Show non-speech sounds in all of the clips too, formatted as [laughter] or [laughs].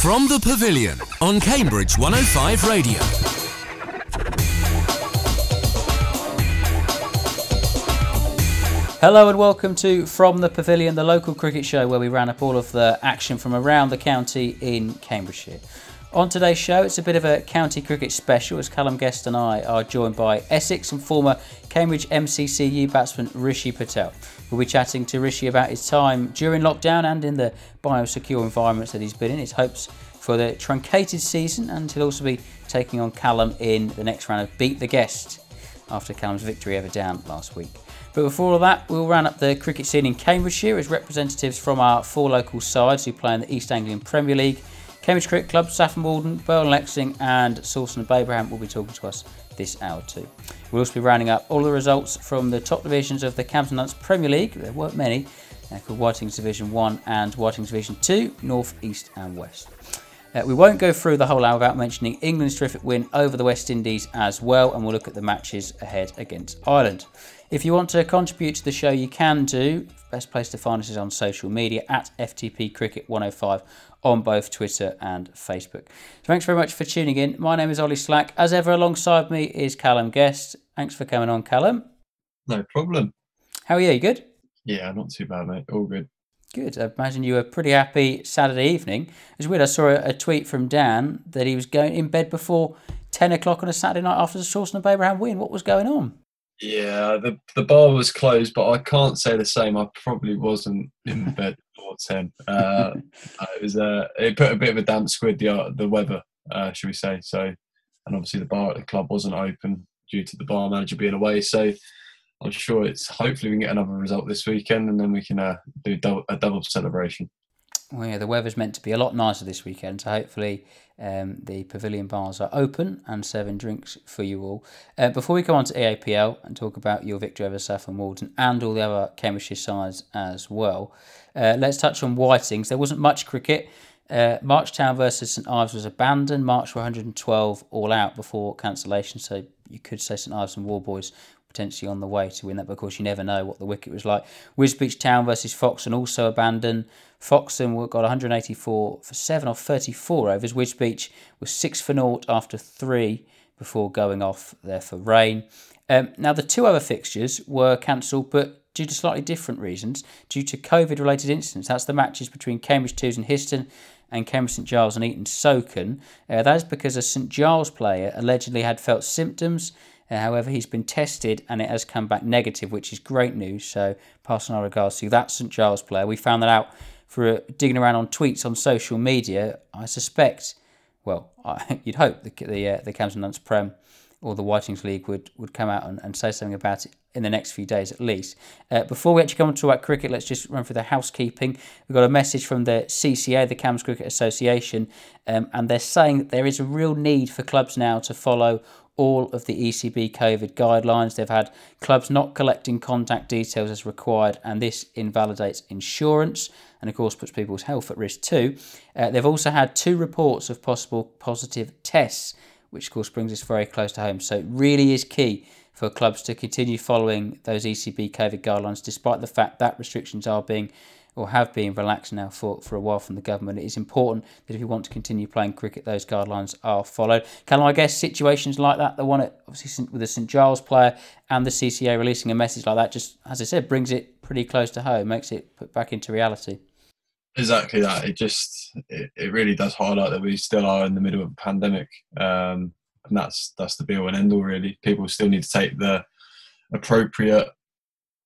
From the Pavilion on Cambridge 105 Radio. Hello and welcome to From the Pavilion, the local cricket show where we ran up all of the action from around the county in Cambridgeshire. On today's show, it's a bit of a county cricket special as Callum Guest and I are joined by Essex and former Cambridge MCCU batsman Rishi Patel. We'll be chatting to Rishi about his time during lockdown and in the biosecure environments that he's been in, his hopes for the truncated season, and he'll also be taking on Callum in the next round of Beat the Guest after Callum's victory over down last week. But before all that, we'll round up the cricket scene in Cambridgeshire as representatives from our four local sides who play in the East Anglian Premier League. Cambridge Cricket Club, Saffron Walden, Burwell and Exning, and Sawston and Babraham will be talking to us this hour too. We'll also be rounding up all the results from the top divisions of the Cambs and Hunts Premier League. There weren't many, uh, called Whiting's Division 1 and Whiting's Division 2, North, East, and West. Uh, we won't go through the whole hour without mentioning England's terrific win over the West Indies as well, and we'll look at the matches ahead against Ireland. If you want to contribute to the show, you can do. Best place to find us is on social media at FTP Cricket 105 on both Twitter and Facebook. So thanks very much for tuning in. My name is Ollie Slack. As ever, alongside me is Callum Guest. Thanks for coming on, Callum. No problem. How are you? You good? Yeah, not too bad, mate. All good. Good. I imagine you were pretty happy Saturday evening. It's weird. I saw a, tweet from Dan that he was going in bed before 10 o'clock on a Saturday night after the Sawston and Babraham win. What was going on? Yeah, the the bar was closed, but I can't say the same. I probably wasn't in bed before ten. [laughs] Uh, it was uh, it put a bit of a damp squid the uh, the weather, uh, should we say? So, and obviously the bar at the club wasn't open due to the bar manager being away. So, I'm sure it's hopefully we can get another result this weekend, and then we can uh, do double, a double celebration. Well, yeah, the weather's meant to be a lot nicer this weekend, so hopefully um, the pavilion bars are open and serving drinks for you all. Uh, before we go on to EAPL and talk about your victory over Saffron Walden and all the other Cambridgeshire sides as well, uh, let's touch on Whitings. There wasn't much cricket. Uh, Marchtown versus St Ives was abandoned. March were 112 all out before cancellation, so you could say St Ives and Warboys potentially on the way to win that. But of course, you never know what the wicket was like. Wisbech Town versus Foxton also abandoned. Foxton got 184 for 7 off 34 overs. Wisbech was 6 for naught after 3 before going off there for rain. Um, now, the two other fixtures were cancelled, but due to slightly different reasons. Due to COVID related incidents, that's the matches between Cambridge Twos and Histon and Cambridge St Giles and Eaton Socon. Uh, that is because a St Giles player allegedly had felt symptoms however, he's been tested and it has come back negative, which is great news. So, passing our regards to that St Giles player. We found that out for uh, digging around on tweets on social media. I suspect, well, I, [laughs] you'd hope the the, uh, the Cambs and Hunts Prem or the Whitings League would, would come out and, and say something about it in the next few days at least. Uh, before we actually come on to about cricket, let's just run through the housekeeping. We've got a message from the CCA, the Cambs Cricket Association, um, and they're saying that there is a real need for clubs now to follow all of the ECB COVID guidelines. They've had clubs not collecting contact details as required, and this invalidates insurance and, of course, puts people's health at risk too. Uh, they've also had two reports of possible positive tests, which, of course, brings us very close to home. So, it really is key for clubs to continue following those ECB COVID guidelines, despite the fact that restrictions are being or have been relaxed now for, for a while from the government. It is important that if you want to continue playing cricket, those guidelines are followed. Can I guess situations like that, the one at, obviously with the St Giles player and the CCA releasing a message like that, just as I said, brings it pretty close to home, makes it put back into reality. Exactly that. It just it, it really does highlight that we still are in the middle of a pandemic, um, and that's that's the be all and end all. Really, people still need to take the appropriate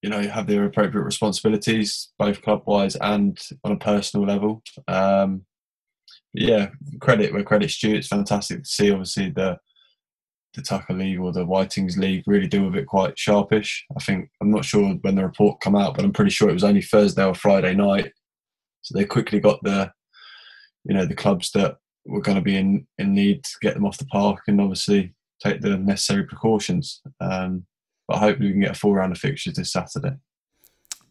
you know have their appropriate responsibilities both club wise and on a personal level um, yeah credit where credit's due it's fantastic to see obviously the the Tucker League or the Whitings League really deal with it quite sharpish. I think I'm not sure when the report come out, but I'm pretty sure it was only Thursday or Friday night. So they quickly got the, you know, the clubs that were going to be in in need to get them off the park and obviously take the necessary precautions. Um, but hopefully we can get a full round of fixtures this Saturday.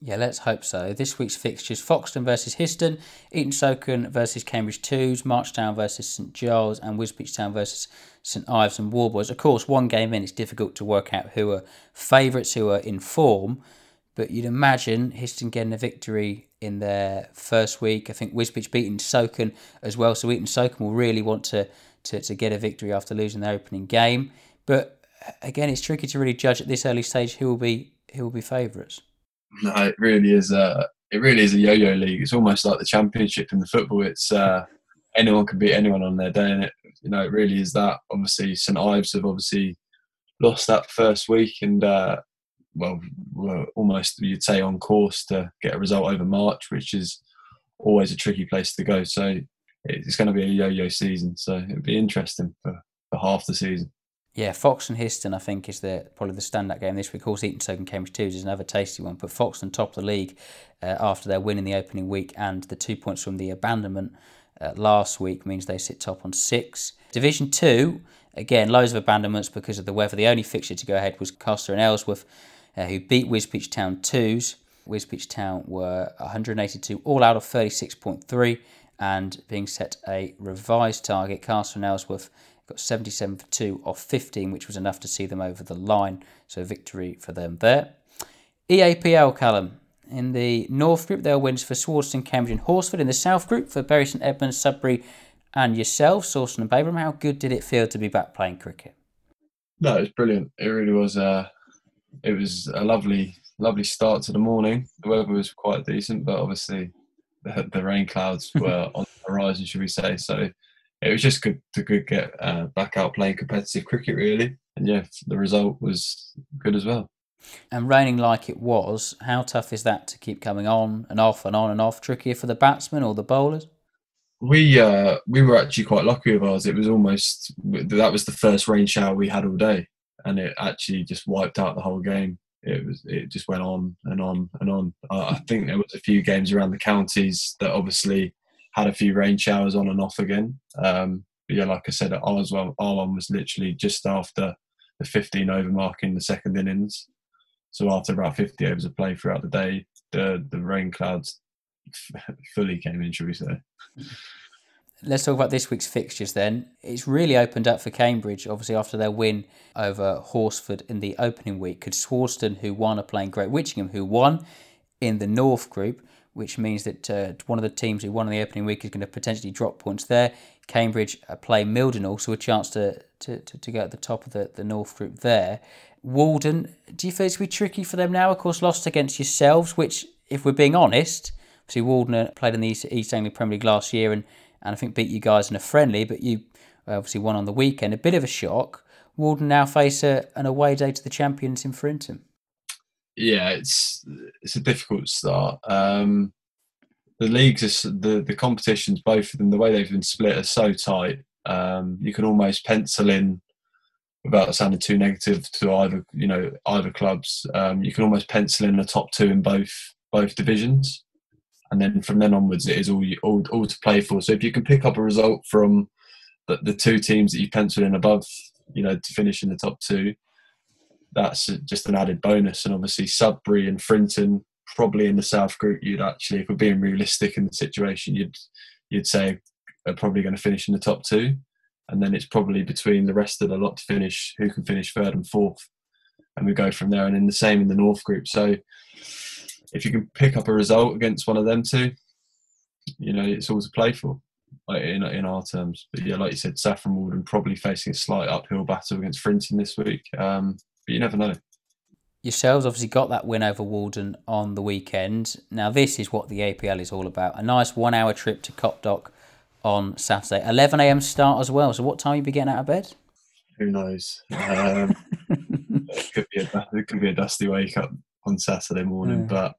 Yeah, let's hope so. This week's fixtures Foxton versus Histon, Eaton Socon versus Cambridge Twos, Marchtown versus St Giles, and Wisbech Town versus St Ives and Warboys. Of course, one game in, it's difficult to work out who are favourites, who are in form. but you'd imagine Histon getting a victory in their first week. I think Wisbech beating Socon as well, so Eaton Socon will really want to, to, to get a victory after losing their opening game. But again, it's tricky to really judge at this early stage who will be who will be favourites. No, it really is a it really is a yo-yo league. It's almost like the championship in the football. It's uh, anyone can beat anyone on their day, and it you know it really is that. Obviously, St Ives have obviously lost that first week, and uh, well, we're almost you'd say on course to get a result over March, which is always a tricky place to go. So it's going to be a yo-yo season. So it'll be interesting for, for half the season. Yeah, Fox and Histon, I think, is the probably the standout game this week. Of course, Eaton and Cambridge Twos is another tasty one. But Foxton top of the league uh, after their win in the opening week and the two points from the abandonment uh, last week means they sit top on six. Division two, again, loads of abandonments because of the weather. The only fixture to go ahead was Castor and Ailsworth, uh, who beat Wisbech Town twos. Wisbech Town were 182 all out of 36.3 and being set a revised target. Castor and Ailsworth got 77 for 2 off 15, which was enough to see them over the line. So victory for them there. EAPL, Callum. In the North Group, there were wins for Swardeston, Cambridge and Horsford. In the South Group, for Bury St Edmunds, Sudbury and yourself, Sawston and Babraham. How good did it feel to be back playing cricket? No, it was brilliant. It really was. Uh, it was a lovely, lovely start to the morning. The weather was quite decent, but obviously the, the rain clouds [laughs] were on the horizon, should we say? So it was just good to good get uh, back out playing competitive cricket, really. And yeah, the result was good as well. And raining like it was, how tough is that to keep coming on and off and on and off? Trickier for the batsmen or the bowlers? We uh, we were actually quite lucky with ours. It was almost that was the first rain shower we had all day, and it actually just wiped out the whole game. It was it just went on and on and on. I think there was a few games around the counties that obviously had a few rain showers on and off again. Um, but yeah, like I said, ours well, our one was literally just after the 15 over mark in the second innings. So after about 50 overs of play throughout the day, the the rain clouds [laughs] fully came in, should we say? Let's talk about this week's fixtures then. It's really opened up for Cambridge, obviously, after their win over Horsford in the opening week. Could Swardeston, who won, are playing Great Witchingham, who won in the North Group which means that uh, one of the teams who won in the opening week is going to potentially drop points there. Cambridge uh, play Mildenhall, so a chance to, to, to, to get at the top of the, the North Group there. Walden, do you feel it's going to be tricky for them now? Of course, lost against yourselves, which, if we're being honest, see Walden played in the East, East Anglia Premier League last year and, and I think beat you guys in a friendly, but you obviously won on the weekend. A bit of a shock. Walden now face a, an away day to the champions in Frinton yeah, it's it's a difficult start. Um, the leagues, is, the the competitions, both of them, the way they've been split are so tight. Um, you can almost pencil in, without sounding too negative to either you know either clubs. Um, you can almost pencil in the top two in both both divisions, and then from then onwards, it is all you, all all to play for. So if you can pick up a result from the, the two teams that you penciled in above, you know, to finish in the top two, that's just an added bonus. And obviously, Sudbury and Frinton, probably in the South Group, you'd actually, if we're being realistic in the situation, you'd you'd say are probably going to finish in the top two, and then it's probably between the rest of the lot to finish who can finish third and fourth, and we go from there. And in the same in the North Group. So if you can pick up a result against one of them two, you know it's all to play for. Like in in our terms, but yeah, like you said, Saffron Walden probably facing a slight uphill battle against Frinton this week. Um, but you never know. Yourselves obviously got that win over Walden on the weekend. Now, this is what the APL is all about a nice one hour trip to Copdock on Saturday. 11am start as well. So, what time you be getting out of bed? Who knows? Um, it, [laughs] could be a, it could be a dusty wake up on Saturday morning. Yeah. But,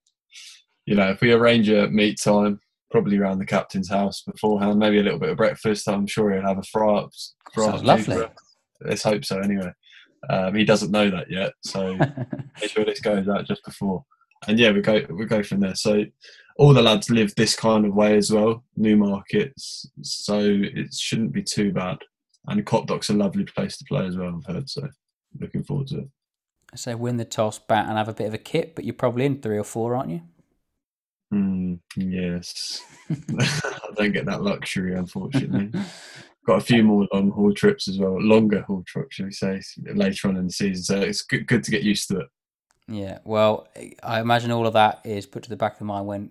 you know, if we arrange a meet time, probably around the captain's house beforehand, maybe a little bit of breakfast, I'm sure he'll have a fry up. Sounds lovely. Let's hope so, anyway. Um, he doesn't know that yet, so [laughs] make sure this goes out just before. And yeah, we go we go from there. So all the lads live this kind of way as well, new markets, so it shouldn't be too bad. And Copdock's a lovely place to play as well. I've heard, so looking forward to it. So win the toss, bat, and have a bit of a kit, but you're probably in three or four, aren't you? Mm, yes, [laughs] I don't get that luxury, unfortunately. [laughs] got a few more long haul trips as well, longer haul trips, should we say, later on in the season. So it's good, good to get used to it. Yeah, well, I imagine all of that is put to the back of the mind when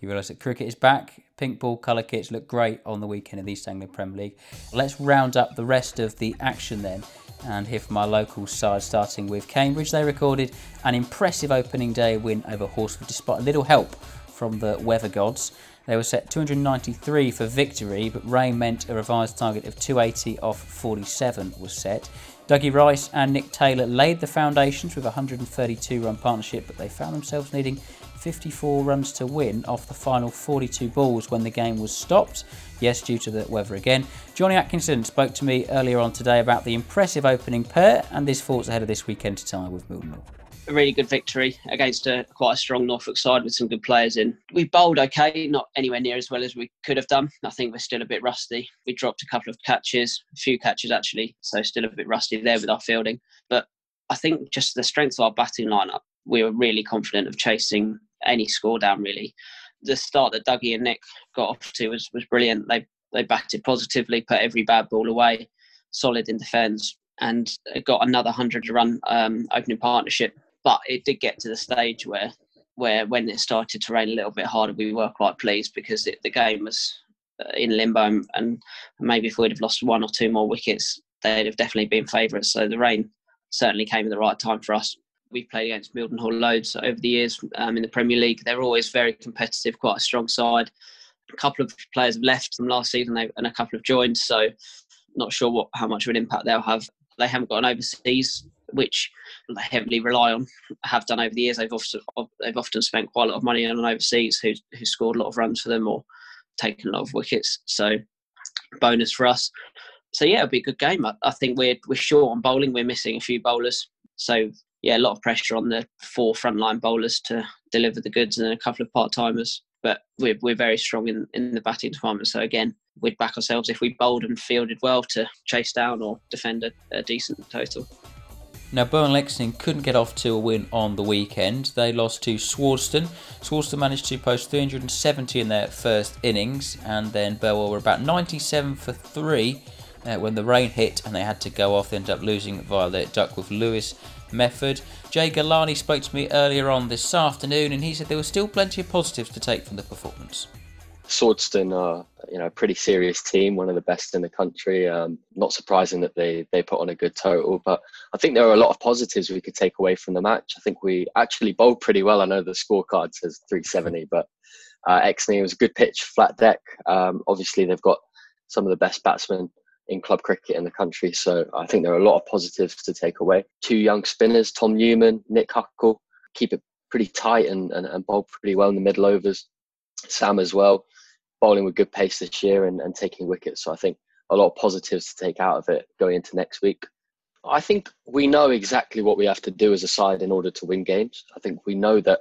you realise that cricket is back. Pink ball colour kits look great on the weekend in the East Anglia Premier League. Let's round up the rest of the action then and hear from our local side, starting with Cambridge. They recorded an impressive opening day win over Horsford despite a little help from the weather gods. They were set 293 for victory, but rain meant a revised target of 280 off 47 was set. Dougie Rice and Nick Taylor laid the foundations with a 132 run partnership, but they found themselves needing 54 runs to win off the final 42 balls when the game was stopped. Yes, due to the weather again. Johnny Atkinson spoke to me earlier on today about the impressive opening pair and this thoughts ahead of this weekend to tie with Milton a really good victory against a quite a strong Norfolk side with some good players in. We bowled okay, not anywhere near as well as we could have done. I think we're still a bit rusty. We dropped a couple of catches, a few catches actually, so still a bit rusty there with our fielding. But I think just the strength of our batting lineup, we were really confident of chasing any score down really. The start that Dougie and Nick got off to was, was brilliant. They they batted positively, put every bad ball away, solid in defence, and got another hundred run um, opening partnership. But it did get to the stage where where when it started to rain a little bit harder, we were quite pleased because it, the game was uh, in limbo, and maybe if we'd have lost one or two more wickets, they'd have definitely been favourites. So the rain certainly came at the right time for us we've played against Mildenhall loads over the years um, in the Premier League. They're always very competitive, quite a strong side. A couple of players have left from last season, and a couple have joined. So, not sure what how much of an impact they'll have. They haven't got an overseas, which they heavily rely on. Have done over the years. They've often they've often spent quite a lot of money on overseas who who scored a lot of runs for them or taken a lot of wickets. So, bonus for us. So yeah, it'll be a good game. I, I think we're we're short on bowling. We're missing a few bowlers. So yeah, a lot of pressure on the four frontline bowlers to deliver the goods and then a couple of part timers. But we're, we're very strong in, in the batting department. So again, we'd back ourselves if we bowled and fielded well to chase down or defend a, a decent total. Now, Burwell and Exning couldn't get off to a win on the weekend. They lost to Swardeston. Swardeston managed to post 370 in their first innings, and then Burwell were about 97 for three uh, when the rain hit and they had to go off. They ended up losing via the Duckworth Lewis method. Jay Galani spoke to me earlier on this afternoon and he said there were still plenty of positives to take from the performance. Swardeston are you know a pretty serious team, one of the best in the country. Um, not surprising that they they put on a good total, but I think there are a lot of positives we could take away from the match. I think we actually bowled pretty well. I know the scorecard says 370, but uh, Exning was a good pitch, flat deck. Um, obviously, they've got some of the best batsmen in club cricket in the country. So I think there are a lot of positives to take away. Two young spinners, Tom Newman, Nick Huckle, keep it pretty tight and, and, and bowl pretty well in the middle overs. Sam as well, bowling with good pace this year and, and taking wickets. So I think a lot of positives to take out of it going into next week. I think we know exactly what we have to do as a side in order to win games. I think we know that,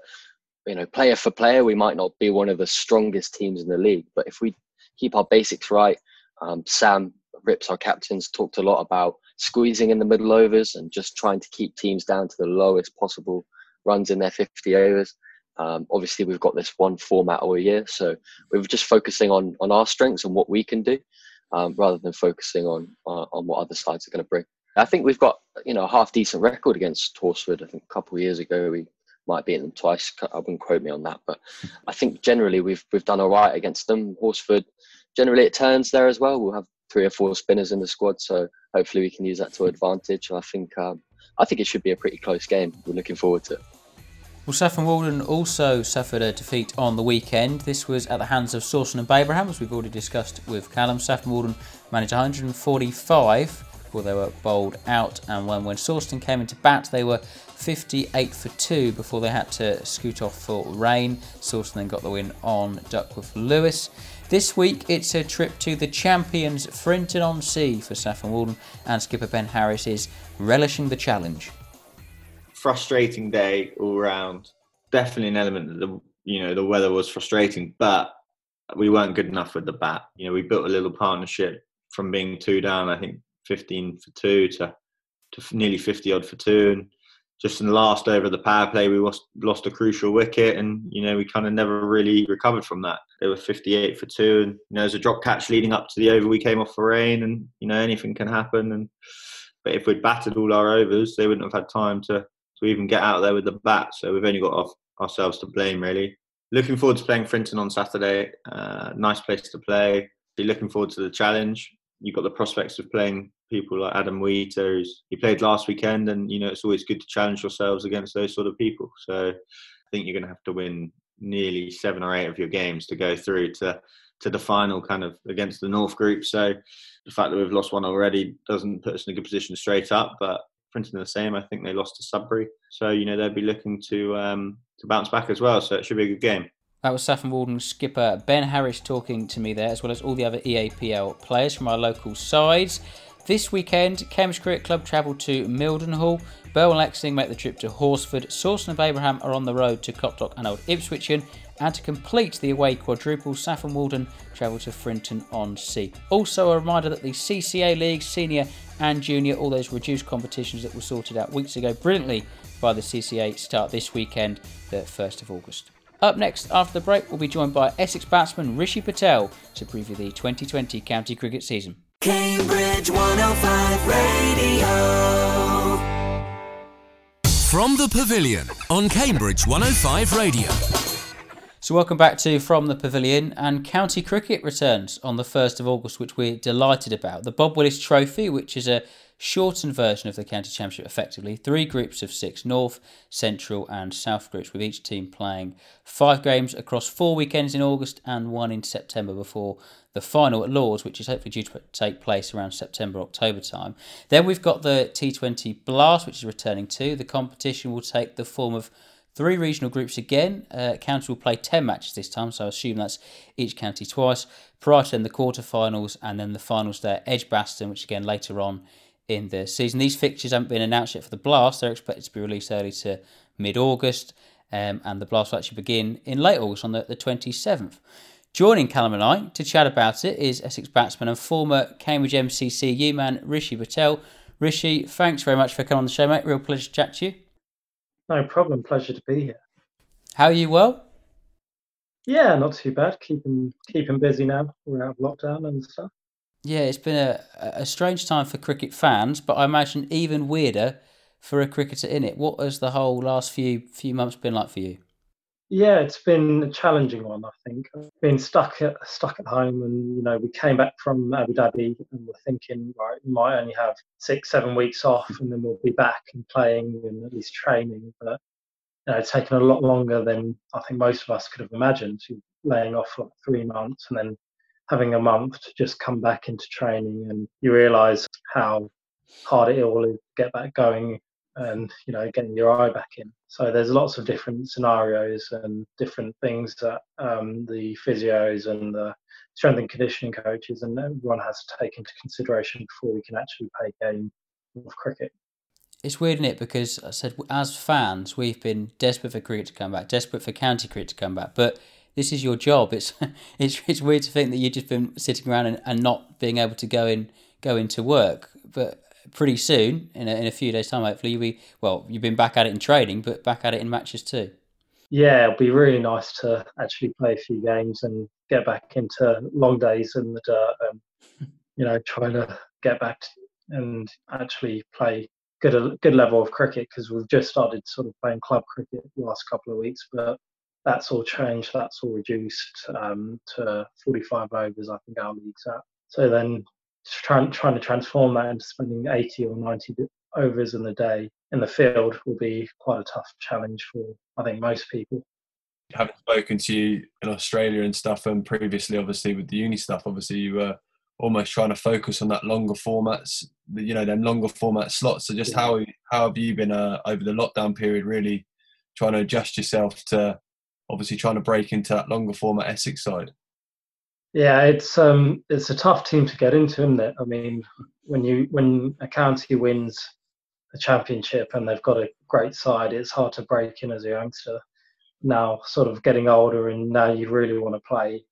you know, player for player, we might not be one of the strongest teams in the league, but if we keep our basics right, um, Sam Rips, our captains, talked a lot about squeezing in the middle overs and just trying to keep teams down to the lowest possible runs in their 50 overs. Um, obviously, we've got this one format all year, so we're just focusing on on our strengths and what we can do, um, rather than focusing on uh, on what other sides are going to bring. I think we've got you know a half decent record against Horsford. I think a couple of years ago we might beat them twice. I wouldn't quote me on that, but I think generally we've we've done all right against them. Horsford, generally it turns there as well. We'll have three or four spinners in the squad, so hopefully we can use that to advantage. I think um, I think it should be a pretty close game. We're looking forward to it. Well, Saffron Walden also suffered a defeat on the weekend. This was at the hands of Sawston and Babraham, as we've already discussed with Callum. Saffron Walden managed 145 before they were bowled out, and when, when Sawston came into bat, they were 58 for 2 before they had to scoot off for rain. Sawston then got the win on Duckworth Lewis. This week it's a trip to the champions Frinton on Sea for Saffron Walden, and skipper Ben Harris is relishing the challenge. Frustrating day all round. Definitely an element that the you know the weather was frustrating, but we weren't good enough with the bat. You know, we built a little partnership from being two down, I think 15 for two to to nearly 50 odd for two, and just in the last over of the power play, we lost, lost a crucial wicket, and you know we kind of never really recovered from that. They were 58 for two, and you know there's a drop catch leading up to the over. We came off for rain, and you know anything can happen. And but if we'd battered all our overs, they wouldn't have had time to to even get out there with the bat. So we've only got off, ourselves to blame, really. Looking forward to playing Frinton on Saturday. Uh, nice place to play. Be looking forward to the challenge. You've got the prospects of playing people like Adam Wheater, he played last weekend, and you know it's always good to challenge yourselves against those sort of people. So I think you're going to have to win nearly seven or eight of your games to go through to to the final kind of against the North group. So the fact that we've lost one already doesn't put us in a good position straight up. But Frinton the same. I think they lost to Sudbury, so you know they'll be looking to um, to bounce back as well. So it should be a good game. That was Saffron Walden skipper Ben Harris talking to me there, as well as all the other EAPL players from our local sides. This weekend, Cambridge Cricket Club travel to Mildenhall. Burwell and Exning make the trip to Horsford. Sawston and Babraham are on the road to Copdock and Old Ipswichian. And to complete the away quadruple, Saffron Walden travel to Frinton on Sea. Also, a reminder that the CCA League, Senior and Junior, all those reduced competitions that were sorted out weeks ago brilliantly by the CCA, start this weekend, the 1st of August. Up next, after the break, we'll be joined by Essex batsman Rishi Patel to preview the 2020 county cricket season. Cambridge 105 Radio. From the Pavilion on Cambridge 105 Radio. So, welcome back to From the Pavilion, and county cricket returns on the 1st of August, which we're delighted about. The Bob Willis Trophy, which is a shortened version of the county championship effectively. Three groups of six North, Central, and South groups, with each team playing five games across four weekends in August and one in September before the final at Lords, which is hopefully due to take place around September, October time. Then we've got the T20 Blast, which is returning too. The competition will take the form of three regional groups again. Uh, county will play 10 matches this time, so I assume that's each county twice. Prior to then the quarterfinals and then the finals there, Edgbaston, which again later on in the season. These fixtures haven't been announced yet for the Blast. They're expected to be released early to mid August, um, and the Blast will actually begin in late August on the, the 27th. Joining Callum and I to chat about it is Essex batsman and former Cambridge MCC U man Rishi Patel. Rishi, thanks very much for coming on the show, mate. Real pleasure to chat to you. No problem. Pleasure to be here. How are you? Well? Yeah, not too bad. Keeping keeping busy now. We're out of lockdown and stuff. Yeah, it's been a, a strange time for cricket fans, but I imagine even weirder for a cricketer in it. What has the whole last few few months been like for you? Yeah, it's been a challenging one. I think being stuck at stuck at home, and you know, we came back from Abu Dhabi, and we're thinking, right, we might only have six, seven weeks off, and then we'll be back and playing and at least training. But you know, it's taken a lot longer than I think most of us could have imagined. Laying off for like three months and then having a month to just come back into training, and you realise how hard it all is to get back going and you know getting your eye back in so there's lots of different scenarios and different things that um, the physios and the strength and conditioning coaches and everyone has to take into consideration before we can actually play a game of cricket it's weird, isn't it? Because I said, as fans, we've been desperate for cricket to come back, desperate for county cricket to come back. But this is your job. It's [laughs] it's it's weird to think that you've just been sitting around and, and not being able to go in go into work. But pretty soon, in a, in a few days' time, hopefully, be well. You've been back at it in training, but back at it in matches too. Yeah, it'll be really nice to actually play a few games and get back into long days in the dirt. And you know, trying to get back and actually play good a good level of cricket because we've just started sort of playing club cricket the last couple of weeks, but that's all changed. That's all reduced um, to 45 overs. I think our league's at. So then trying trying to transform that into spending 80 or 90 overs in the day in the field will be quite a tough challenge for I think most people. Having spoken to you in Australia and stuff, and previously, obviously with the uni stuff, obviously you were almost trying to focus on that longer formats, you know, them longer format slots. So just yeah. how how have you been uh, over the lockdown period, really trying to adjust yourself to obviously trying to break into that longer format Essex side? Yeah, it's um it's a tough team to get into, isn't it? I mean, when you when a county wins a championship and they've got a great side, it's hard to break in as a youngster. Now, sort of getting older, and now you really want to play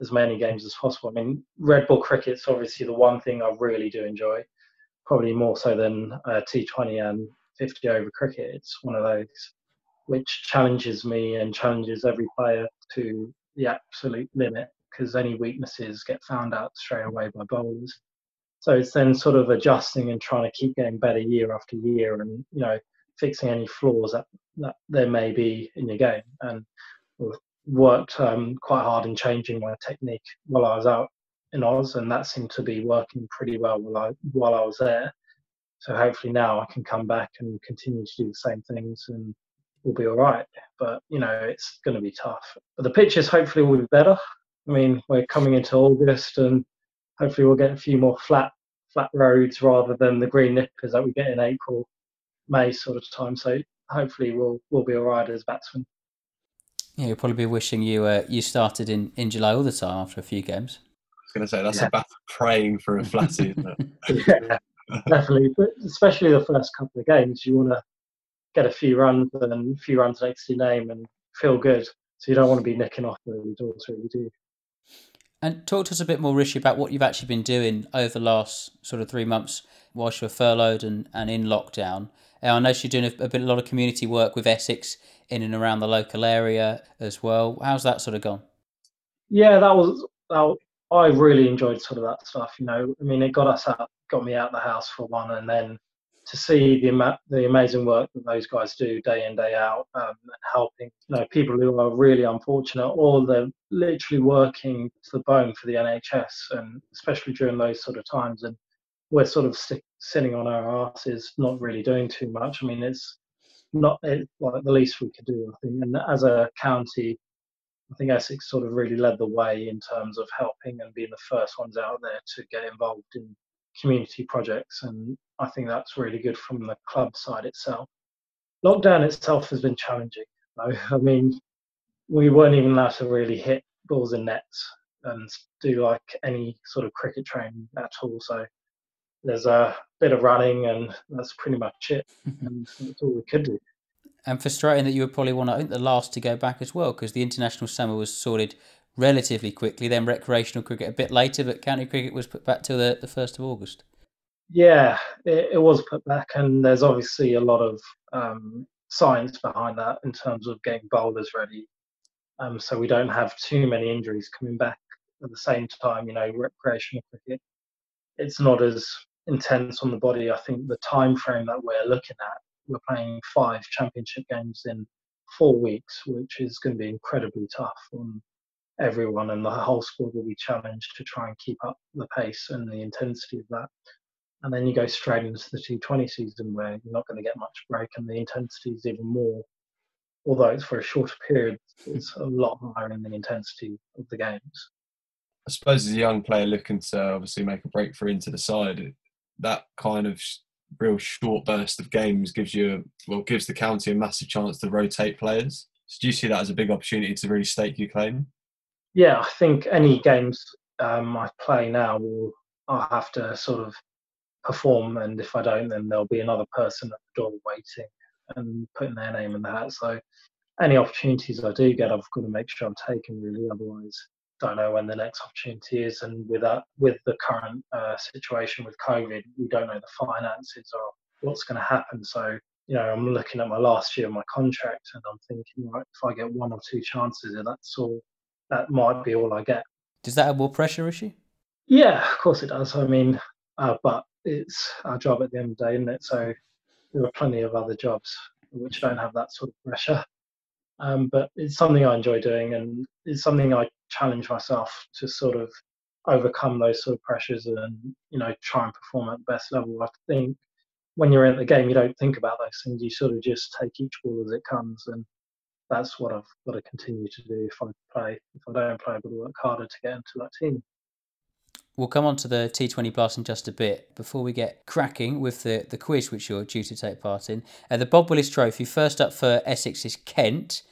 as many games as possible. I mean, red ball cricket's obviously the one thing I really do enjoy, probably more so than uh, T20 and 50 over cricket. It's one of those which challenges me and challenges every player to the absolute limit because any weaknesses get found out straight away by bowlers. So it's then sort of adjusting and trying to keep getting better year after year. And, you know, fixing any flaws that, that there may be in your game. And worked um, quite hard in changing my technique while I was out in Oz, and that seemed to be working pretty well while I while I was there. So hopefully now I can come back and continue to do the same things, and we'll be all right. But you know, it's going to be tough. But the pitches hopefully will be better. I mean, we're coming into August, and hopefully we'll get a few more flat flat roads rather than the green nippers that we get in April, May sort of time. So hopefully we'll we'll be all right as batsmen. Yeah, you'll probably be wishing you uh, you started in, in July all the time after a few games. I was going to say that's yeah. a battle praying for a flatty, isn't it? [laughs] yeah, definitely. But especially the first couple of games, you want to get a few runs and a few runs next to your name and feel good. So you don't want to be nicking off early doors, really do. And talk to us a bit more, Rishi, about what you've actually been doing over the last sort of three months whilst you were furloughed and, and in lockdown. I know you're doing a, a bit, a lot of community work with Essex in and around the local area as well. How's that sort of gone? Yeah, that was that, I really enjoyed sort of that stuff. You know, I mean, it got us out, got me out of the house for one, and then to see the the amazing work that those guys do day in day out, um, helping you know people who are really unfortunate, or they're literally working to the bone for the NHS, and especially during those sort of times. And we're sort of sitting on our asses, not really doing too much. I mean, it's not it, like the least we could do, I think. And as a county, I think Essex sort of really led the way in terms of helping and being the first ones out there to get involved in community projects. And I think that's really good from the club side itself. Lockdown itself has been challenging. I mean, we weren't even allowed to really hit balls and nets and do like any sort of cricket training at all. So there's a bit of running, and that's pretty much it. [laughs] and that's all we could do. And frustrating that you would probably want, I think, the last to go back as well, because the international summer was sorted relatively quickly. Then recreational cricket a bit later, but county cricket was put back till the the first of August. Yeah, it, it, was put back, and there's obviously a lot of um, science behind that in terms of getting bowlers ready, um, so we don't have too many injuries coming back at the same time. You know, recreational cricket, it's not as intense on the body. I think the time frame that we're looking at, we're playing five championship games in four weeks, which is going to be incredibly tough on everyone, and the whole squad will be challenged to try and keep up the pace and the intensity of that. And then you go straight into the T20 season where you're not going to get much break, and the intensity is even more. Although it's for a shorter period, it's a lot higher in the intensity of the games. I suppose as a young player looking to obviously make a breakthrough into the side, that kind of real short burst of games gives you well gives the county a massive chance to rotate players. So do you see that as a big opportunity to really stake your claim? Yeah, I think any games um, I play now will I'll have to sort of perform, and if I don't, then there'll be another person at the door waiting and putting their name in the hat. So any opportunities I do get, I've got to make sure I'm taking really. Otherwise, don't know when the next opportunity is. And with that, with the current uh, situation with COVID, we don't know the finances or what's going to happen. So, you know, I'm looking at my last year of my contract and I'm thinking, right, if I get one or two chances, and that's all, that might be all I get. Does that have more pressure, Rishi? Yeah, of course it does. I mean, uh, but it's our job at the end of the day, isn't it? So there are plenty of other jobs which don't have that sort of pressure. Um, but it's something I enjoy doing, and it's something I challenge myself to sort of overcome those sort of pressures and you know try and perform at the best level. I think when you're in the game, you don't think about those things. You sort of just take each ball as it comes, and that's what I've got to continue to do if I play. If I don't play, I've got to work harder to get into that team. We'll come on to the T20 Blast in just a bit. Before we get cracking with the, the quiz which you're due to take part in, uh, the Bob Willis Trophy, first up for Essex is Kent.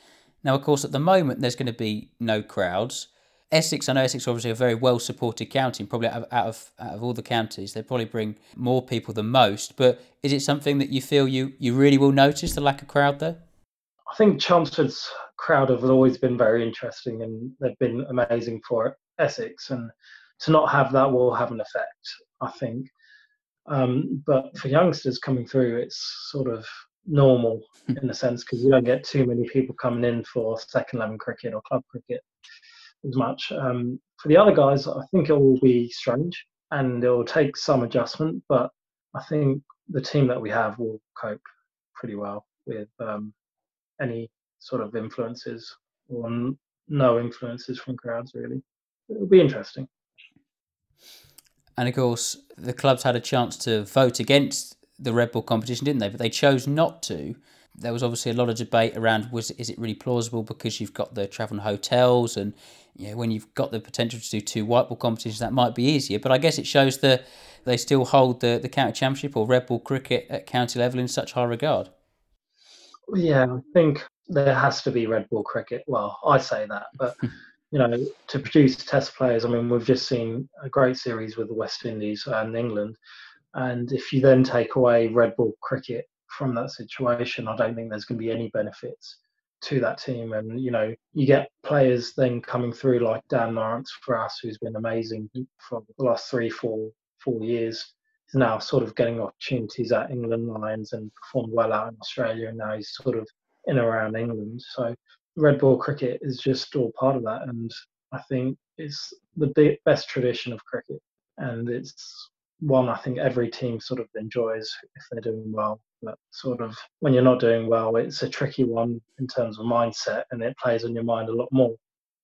Now, of course, at the moment, there's going to be no crowds. Essex, I know Essex obviously a very well supported county, probably out of, out of out of all the counties, they probably bring more people than most. But is it something that you feel you, you really will notice the lack of crowd there? I think Chelmsford's crowd have always been very interesting and they've been amazing for Essex, and to not have that will have an effect, I think. Um, but for youngsters coming through, it's sort of normal in a sense because you don't get too many people coming in for second 11 cricket or club cricket as much. Um, for the other guys, I think it will be strange and it will take some adjustment, but I think the team that we have will cope pretty well with um, any sort of influences or no influences from crowds. Really, it'll be interesting. And of course, the clubs had a chance to vote against the red ball competition, didn't they? But they chose not to. There was obviously a lot of debate around was is it really plausible because you've got the travel and hotels and you know, when you've got the potential to do two white ball competitions that might be easier. But I guess it shows that they still hold the, the county championship or red ball cricket at county level in such high regard. Yeah, I think there has to be red ball cricket. Well, I say that, but [laughs] you know, to produce test players, I mean, we've just seen a great series with the West Indies and England. And if you then take away red ball cricket from that situation, I don't think there's going to be any benefits to that team. And, you know, you get players then coming through like Dan Lawrence for us, who's been amazing for the last three, four, four years. He's now sort of getting opportunities at England Lions and performed well out in Australia. And now he's sort of in around England. So red ball cricket is just all part of that. And I think it's the best tradition of cricket. And it's one I think every team sort of enjoys if they're doing well. But sort of when you're not doing well, it's a tricky one in terms of mindset, and it plays on your mind a lot more.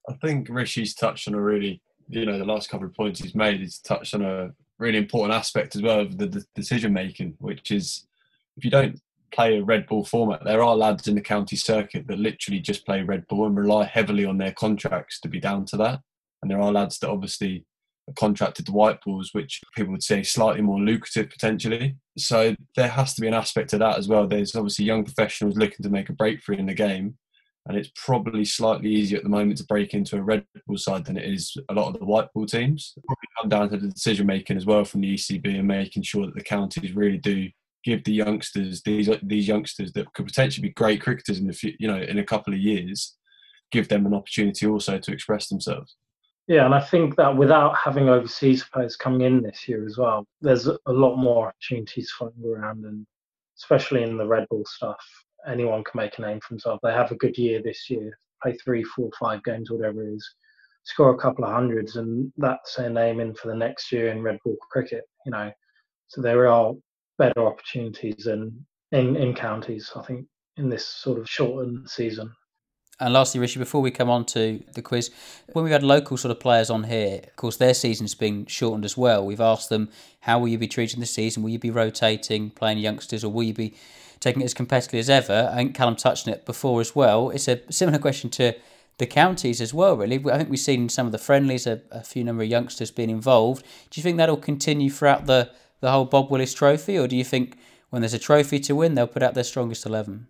I think Rishi's touched on a really, you know, the last couple of points he's made. He's touched on a really important aspect as well of the, the decision making, which is if you don't play a red ball format, there are lads in the county circuit that literally just play red ball and rely heavily on their contracts to be down to that. And there are lads that obviously are contracted to white balls, which people would say slightly more lucrative potentially. So there has to be an aspect to that as well. There's obviously young professionals looking to make a breakthrough in the game, and it's probably slightly easier at the moment to break into a red ball side than it is a lot of the white ball teams. Probably come down to the decision making as well from the ECB and making sure that the counties really do give the youngsters these these youngsters that could potentially be great cricketers in the you know in a couple of years, give them an opportunity also to express themselves. Yeah, and I think that without having overseas players coming in this year as well, there's a lot more opportunities floating around, and especially in the red ball stuff, anyone can make a name for themselves. They have a good year this year, play three, four, five games, whatever it is, score a couple of hundreds, and that's their name in for the next year in red ball cricket. You know, so there are better opportunities in in, in counties. I think in this sort of shortened season. And lastly, Rishi, before we come on to the quiz, when we've had local sort of players on here, of course, their season's been shortened as well. We've asked them, how will you be treating the season? Will you be rotating, playing youngsters, or will you be taking it as competitively as ever? I think Callum touched on it before as well. It's a similar question to the counties as well, really. I think we've seen some of the friendlies, a, a few number of youngsters being involved. Do you think that'll continue throughout the, the whole Bob Willis trophy, or do you think when there's a trophy to win, they'll put out their strongest 11?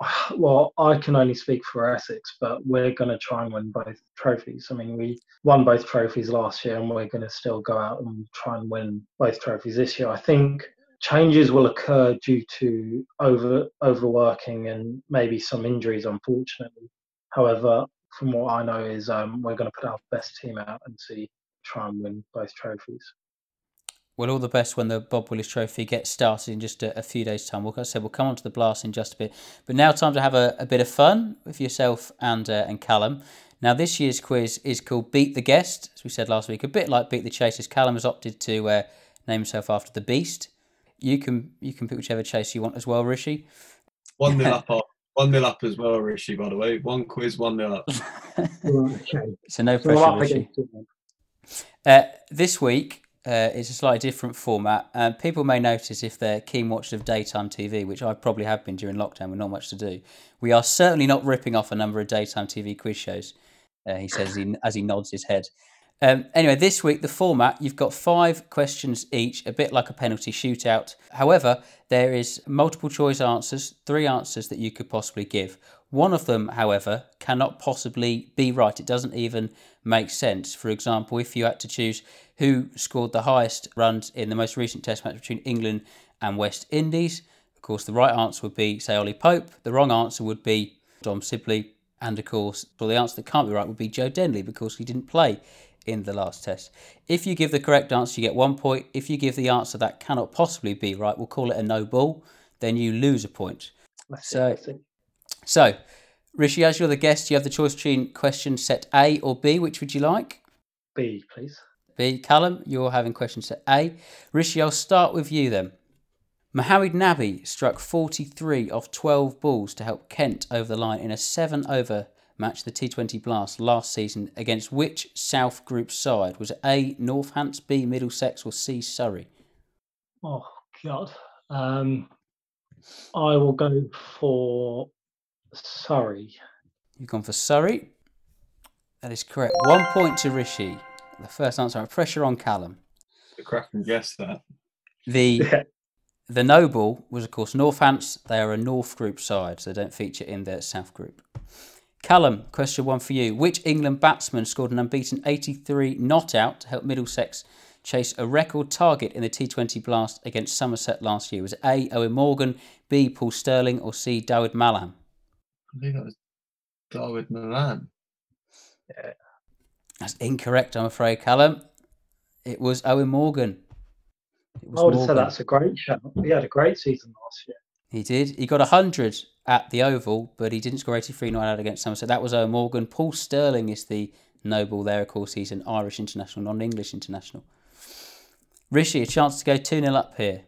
[sighs] well, I can only speak for Essex, but we're going to try and win both trophies. I mean, we won both trophies last year, and we're going to still go out and try and win both trophies this year. I think changes will occur due to over overworking and maybe some injuries, unfortunately. However, from what I know, is um, we're going to put our best team out and see try and win both trophies. Well, all the best when the Bob Willis Trophy gets started in just a, a few days' time. We'll, I said we'll come on to the blast in just a bit. But now, time to have a, a bit of fun with yourself and uh, and Callum. Now, this year's quiz is called Beat the Guest, as we said last week. A bit like Beat the Chasers. Callum has opted to uh, name himself after the Beast. You can you can pick whichever chase you want as well, Rishi. One nil up. One nil up as well, Rishi. By the way, one quiz, one nil up. okay. [laughs] So no pressure, Rishi. Uh, this week uh, it's a slightly different format. And people may notice if they're keen watchers of daytime TV, which I probably have been during lockdown with not much to do. We are certainly not ripping off a number of daytime TV quiz shows. Uh, he says as he, as he nods his head. Um, anyway, this week the format you've got five questions each, a bit like a penalty shootout. However, there is multiple choice answers, three answers that you could possibly give. One of them, however, cannot possibly be right. It doesn't even make sense. For example, if you had to choose who scored the highest runs in the most recent Test match between England and West Indies. Of course, the right answer would be, say, Ollie Pope. The wrong answer would be Dom Sibley. And of course, well, the answer that can't be right would be Joe Denley because he didn't play in the last test. If you give the correct answer, you get one point. If you give the answer that cannot possibly be right, we'll call it a no ball, then you lose a point. So, so, Rishi, as you're the guest, you have the choice between question set A or B. Which would you like? B, please. B. Callum, you're having questions to A. Rishi, I'll start with you then. Mohamed Nabi struck 43 off 12 balls to help Kent over the line in a seven over match, the T20 Blast, last season against which South Group side? Was it A, Northants, B, Middlesex, or C, Surrey? Oh, God. Um, I will go for Surrey. You've gone for Surrey. That is correct. One point to Rishi. The first answer. Pressure on Callum. The cracking guess that. The [laughs] the no ball was, of course, Northants. They are a North Group side, so they don't feature in their South Group. Callum, question one for you. Which England batsman scored an unbeaten 83 not out to help Middlesex chase a record target in the T20 Blast against Somerset last year? Was it A. Eoin Morgan, B. Paul Stirling, or C. Dawid Malan? I think that was Dawid Malan. That's incorrect, I'm afraid, Callum. It was Eoin Morgan. Was I would have said that's a great shout. He had a great season last year. He did. He got 100 at the Oval, but he didn't score 83 not out against Somerset. That was Eoin Morgan. Paul Stirling is the no ball there. Of course, he's an Irish international, non English international. Rishi, a chance to go 2 0 up here.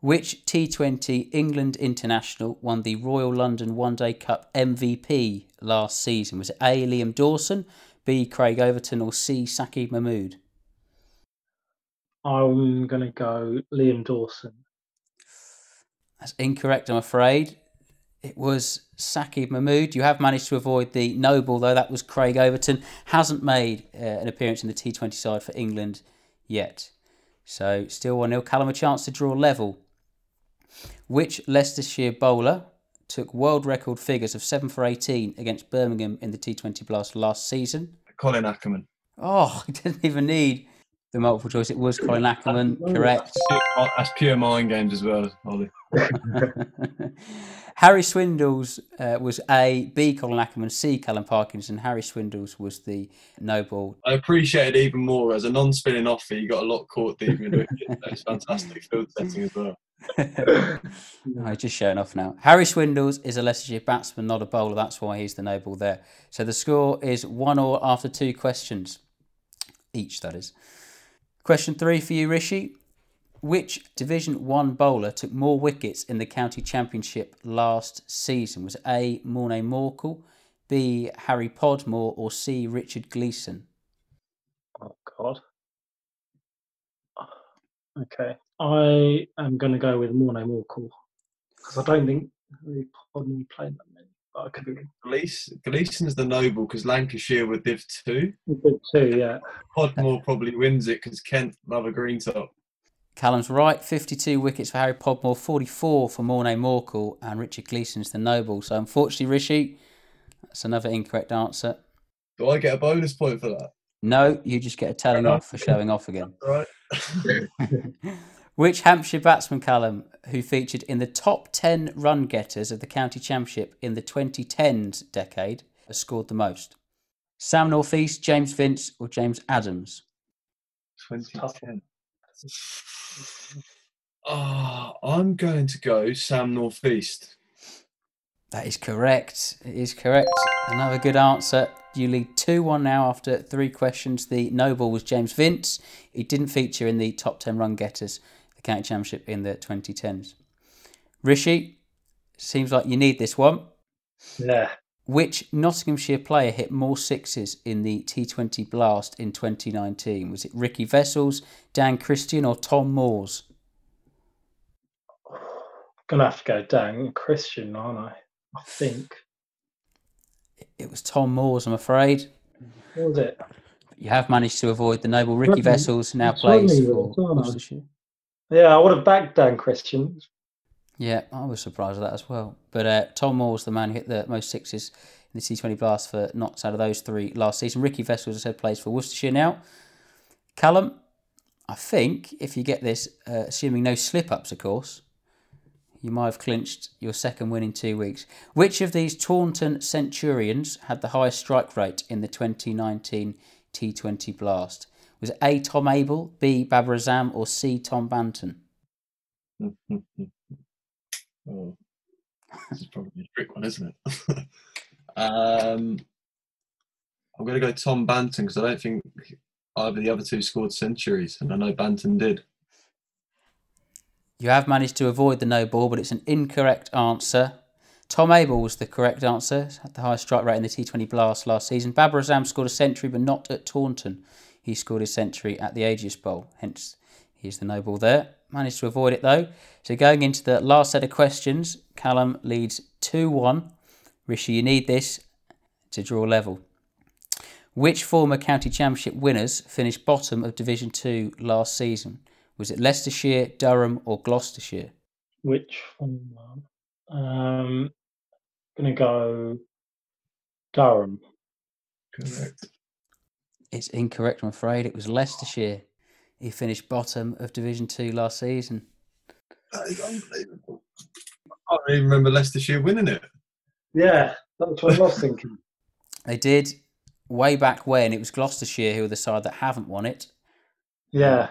Which T20 England international won the Royal London One Day Cup MVP last season? Was it A. Liam Dawson, B. Craig Overton, or C. Saqib Mahmood? I'm going to go Liam Dawson. That's incorrect, I'm afraid. It was Saqib Mahmood. You have managed to avoid the no ball, though. That was Craig Overton. Hasn't made uh, an appearance in the T20 side for England yet. So still 1 0. Callum a chance to draw level. Which Leicestershire bowler took world record figures of 7 for 18 against Birmingham in the T20 Blast last season? Colin Ackermann. Oh, [laughs] he didn't even need the multiple choice. It was Colin Ackermann, correct. Pure- That's pure mind games as well, Ollie. [laughs] Harry Swindells uh, was A, B, Colin Ackermann, C, Callum Parkinson. Harry Swindells was the no ball. I appreciate it even more as a non-spinning offer. You got a lot caught deep in the wicket. That's fantastic field setting as well. I'm just showing off now. Harry Swindells is a Leicestershire batsman, not a bowler. That's why he's the no ball there. So the score is one all after two questions. Each, that is. Question three for you, Rishi. Which Division 1 bowler took more wickets in the county championship last season? Was A. Morne Morkel, B. Harry Podmore, or C. Richard Gleeson? Oh, God. Okay. I am going to go with Morne Morkel because I don't think we probably played that many. But I could be wrong. Gleeson, Gleeson's the no ball because Lancashire were Div 2. good too, yeah. Podmore probably wins it because Kent love a green top. Callum's right, 52 wickets for Harry Podmore, 44 for Morne Morkel, and Richard Gleeson's the no ball. So unfortunately, Rishi, that's another incorrect answer. Do I get a bonus point for that? No, you just get a telling off for showing off again. [laughs] Right. [laughs] [laughs] Which Hampshire batsman, Callum, who featured in the top 10 run getters of the county championship in the 2010s decade, has scored the most? Sam Northeast, James Vince, or James Adams? 2010. Oh, ah, I'm going to go Sam Northeast. That is correct. It is correct. Another good answer. You lead 2 1 now after three questions. The no ball was James Vince. He didn't feature in the top 10 run getters, the county championship in the 2010s. Rishi, seems like you need this one. Yeah. Which Nottinghamshire player hit more sixes in the T20 Blast in 2019? Was it Riki Wessels, Dan Christian, or Tom Moores? Gonna have to go Dan Christian, aren't I? I think. It was Tom Moores, I'm afraid. What was it? You have managed to avoid the noble Riki Wessels, now plays for Yeah, I would have backed Dan Christian. Yeah, I was surprised at that as well. But uh, Tom Moore's the man who hit the most sixes in the T20 Blast for Notts out of those three last season. Riki Wessels, as I said, plays for Worcestershire now. Callum, I think if you get this, uh, assuming no slip ups, of course, you might have clinched your second win in two weeks. Which of these Taunton Centurions had the highest strike rate in the 2019 T20 Blast? Was it A. Tom Abell, B. Babar Azam, or C. Tom Banton? [laughs] oh, this is probably a trick one, isn't it? [laughs] um, I'm going to go Tom Banton because I don't think either the other two scored centuries, and I know Banton did. You have managed to avoid the no ball, but it's an incorrect answer. Tom Abell was the correct answer. Had the highest strike rate in the T20 Blast last season. Babar Azam scored a century, but not at Taunton. He scored his century at the Ageas Bowl, hence he's the no ball there. Managed to avoid it though. So going into the last set of questions, Callum leads 2 1. Rishi, you need this to draw level. Which former county championship winners finished bottom of Division 2 last season? Was it Leicestershire, Durham, or Gloucestershire? Which one? Um, gonna go Durham. Correct. It's incorrect, I'm afraid. It was Leicestershire. He finished bottom of Division 2 last season. That is unbelievable. I don't even remember Leicestershire winning it. Yeah, that's what I was thinking. [laughs] They did way back when. It was Gloucestershire who were the side that haven't won it. Yeah,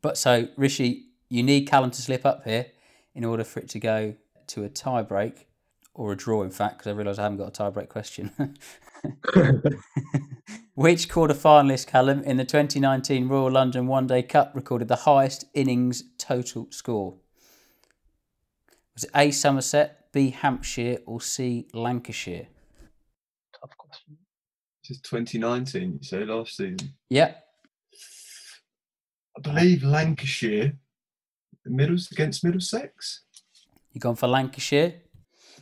But so, Rishi, you need Callum to slip up here in order for it to go to a tie break or a draw, in fact, because I realise I haven't got a tie break question. [laughs] [laughs] Which quarter finalist, Callum, in the 2019 Royal London One Day Cup recorded the highest innings total score? Was it A. Somerset, B. Hampshire, or C. Lancashire? tough question. This is 2019, you say, last season. Yep. I believe Lancashire Middles against Middlesex. You gone for Lancashire?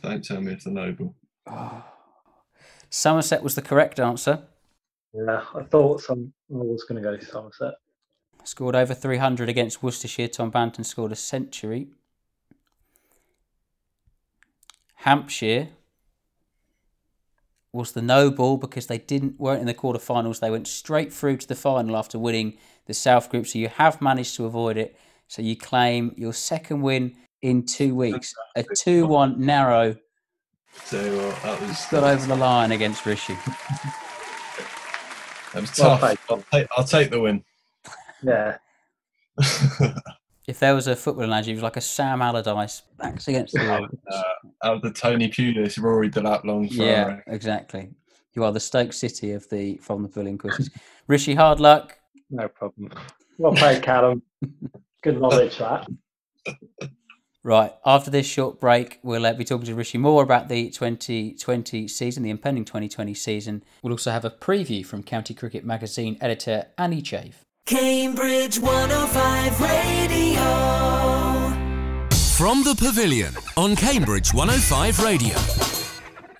Don't tell me it's a no ball. [sighs] Somerset was the correct answer. Yeah, I thought some. I was going to go to Somerset. Scored over 300 against Worcestershire. Tom Banton scored a century. Hampshire was the no ball because they didn't weren't in the quarterfinals. They went straight through to the final after winning the South Group. So you have managed to avoid it. So you claim your second win in two weeks. A 2 1 narrow So uh, that was got over the line against Rishi. [laughs] that was Well tough. played. I'll, take, I'll take the win. Yeah, [laughs] If there was a football analogy, it was like a Sam Allardyce backs against the wall. uh, out of the Tony Pulis, Rory Delap long for Yeah, exactly. You are the Stoke City of the from the Pavilion quizzes. [laughs] Rishi, hard luck. no problem. Well played, Callum. Good knowledge that. [laughs] Right, after this short break, we'll uh, be talking to Rishi more about the 2020 season, the impending 2020 season. We'll also have a preview from County Cricket Magazine editor Annie Chave. Cambridge 105 Radio. From the Pavilion on Cambridge 105 Radio.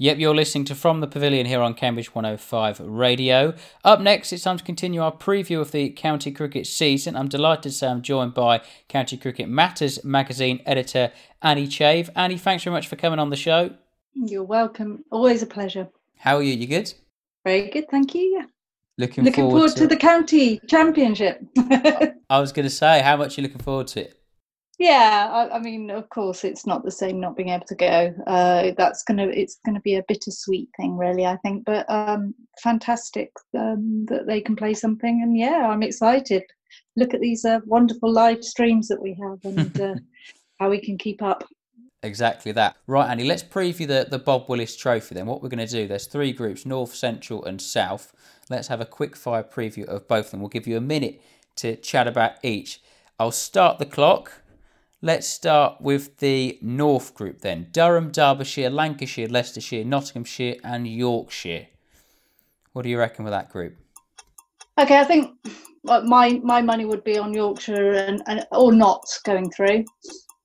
Yep, you're listening to From the Pavilion here on Cambridge 105 Radio. Up next, it's time to continue our preview of the county cricket season. I'm delighted to say I'm joined by County Cricket Matters magazine editor Annie Chave. Annie, thanks very much for coming on the show. You're welcome. Always a pleasure. How are you? You good? Very good, thank you. Yeah. Looking, Looking forward, to the county championship. [laughs] I was going to say, how much are you looking forward to it? Yeah, I, I mean, of course, it's not the same not being able to go. Uh, that's gonna, it's gonna be a bittersweet thing, really. I think, but um, fantastic um, that they can play something, and yeah, I'm excited. Look at these uh, wonderful live streams that we have, and [laughs] uh, how we can keep up. Exactly that. Right, Andy, let's preview the, the Bob Willis Trophy then. What we're going to do, there's three groups North, Central, and South. Let's have a quick fire preview of both of them. We'll give you a minute to chat about each. I'll start the clock. Let's start with the North group then Durham, Derbyshire, Lancashire, Leicestershire, Nottinghamshire, and Yorkshire. What do you reckon with that group? Okay, I think my my money would be on Yorkshire and, and or not going through.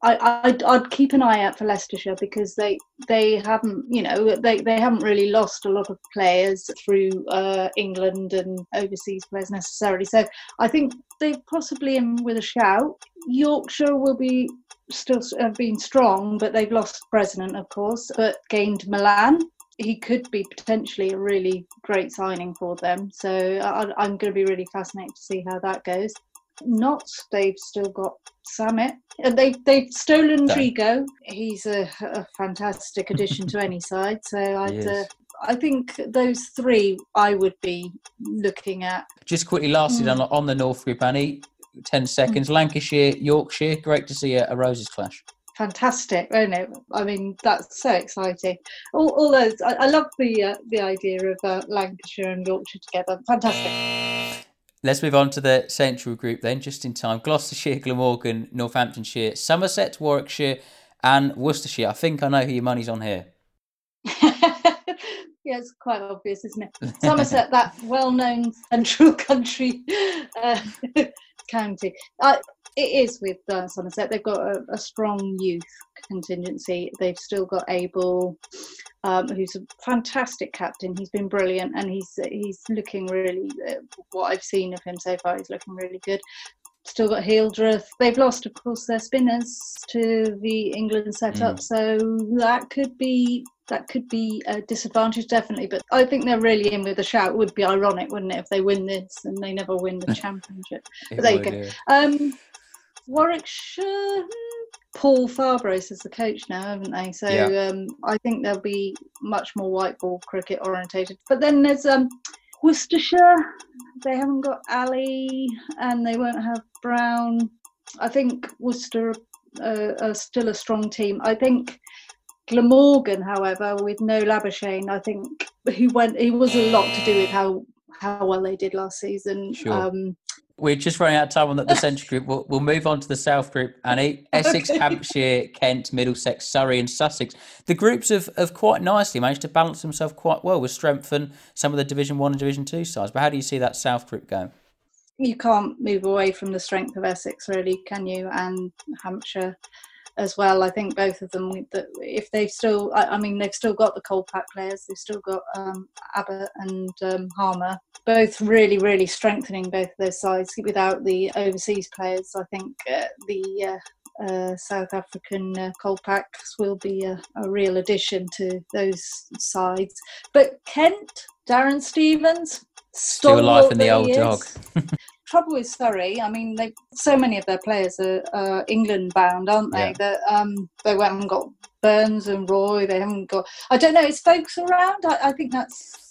I I'd, I'd keep an eye out for Leicestershire because they they haven't you know they, they haven't really lost a lot of players through uh, England and overseas players necessarily. So I think they possibly in with a shout. Yorkshire will be still have been strong, but they've lost president of course, but gained Malan he could be potentially a really great signing for them. So I, I'm going to be really fascinated to see how that goes. Not they've still got Summit. Uh, They they've stolen No. Trigo. He's a, a fantastic addition to any [laughs] side. So I'd. Uh, I think those three I would be looking at. Just quickly, lastly, on, on the North group, Annie, 10 seconds. Lancashire, Yorkshire, great to see a, a Roses clash. Fantastic, isn't it? I mean, that's so exciting. All, all those, I, I love the uh, the idea of uh, Lancashire and Yorkshire together. Fantastic. Let's move on to the central group then, just in time. Gloucestershire, Glamorgan, Northamptonshire, Somerset, Warwickshire, and Worcestershire. I think I know who your money's on here. [laughs] yeah, it's quite obvious, isn't it? Somerset, that well-known central country [laughs] uh, [laughs] county. Uh, it is with uh, Somerset. They've got a, a, strong youth contingency. They've still got Abell, um, who's a fantastic captain. He's been brilliant, and he's he's looking really. Uh, what I've seen of him so far, he's looking really good still got Hildreth. They've lost, of course, their spinners to the England setup, mm. so that could be that could be a disadvantage, definitely. But I think they're really in with a shout. It would be ironic, wouldn't it, if they win this and they never win the [laughs] championship? But there you go. Um, Warwickshire. Paul Farbrace is the coach now, haven't they? So yeah. um, I think they'll be much more white ball cricket orientated. But then there's um, Worcestershire, they haven't got Ali and they won't have Brown. I think Worcester uh, are still a strong team. I think Glamorgan, however, with no Labuschagne, I think he went. He was a lot to do with how how well they did last season. Sure. Um, we're just running out of time on the, the central group. We'll, we'll, move on to the south group. And [laughs] Essex, okay. Hampshire, Kent, Middlesex, Surrey, and Sussex. The groups have, have quite nicely managed to balance themselves quite well with strength and some of the Division One and Division Two sides. But how do you see that south group going? You can't move away from the strength of Essex, really, can you? And Hampshire as well. I think both of them, if they've still, I, mean, they've still got the Kolpak players, they've still got um, Abbott and um, Harmer, both really, really strengthening both of those sides. Without the overseas players, I think uh, the uh, uh, South African uh, Kolpaks will be a, a, real addition to those sides. But Kent, Darren Stevens, still alive in the old dog. [laughs] trouble with Surrey, I mean, they so many of their players are, are England bound, aren't they? Yeah. That um, they haven't got Burns and Roy. They haven't got. I don't know. Is Foakes around? I, I think that's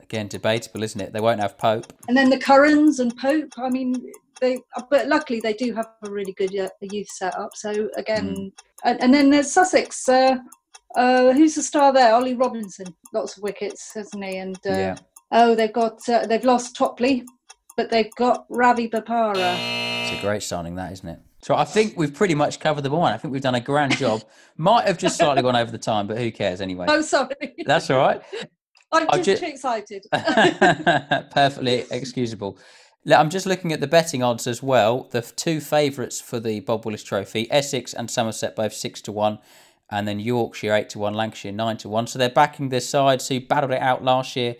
again debatable, isn't it? They won't have Pope. And then the Currans and Pope. I mean, they. But luckily, they do have a really good uh, youth setup. So again, mm. and, and, then there's Sussex. Uh, uh, who's the star there? Ollie Robinson. Lots of wickets, hasn't he? And uh, yeah. oh, they've got uh, they've lost Topley but they've got Ravi Bopara. It's a great signing, that isn't it? So I think we've pretty much covered the all. I think we've done a grand job. [laughs] Might have just slightly gone over the time, but who cares anyway? Oh, sorry. That's all right. [laughs] I'm just, just... too excited. [laughs] Perfectly excusable. I'm just looking at the betting odds as well. The two favourites for the Bob Willis Trophy, Essex and Somerset, both six to one, and then Yorkshire eight to one, Lancashire nine to one. So they're backing their sides who battled it out last year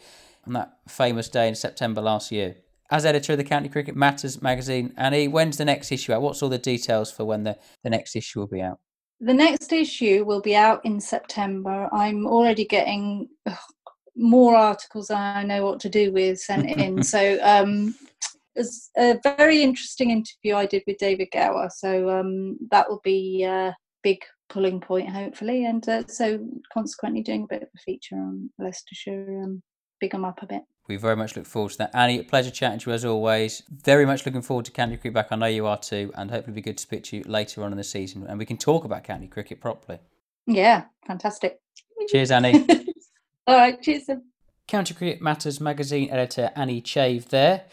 on that famous day in September last year as editor of the County Cricket Matters magazine. Annie, when's the next issue out? What's all the details for when the, the next issue will be out? The next issue will be out in September. I'm already getting ugh, more articles than I know what to do with sent in. [laughs] so um, it's a very interesting interview I did with David Gower. So um, that will be a big pulling point, hopefully. And uh, so consequently doing a bit of a feature on Leicestershire, um, big them up a bit. We very much look forward to that. Annie, pleasure chatting to you as always. Very much looking forward to county cricket back. I know you are too, and hopefully be good to speak to you later on in the season and we can talk about county cricket properly. Yeah, fantastic. Cheers, Annie. [laughs] All right, cheers. County Cricket Matters magazine editor Annie Chave there.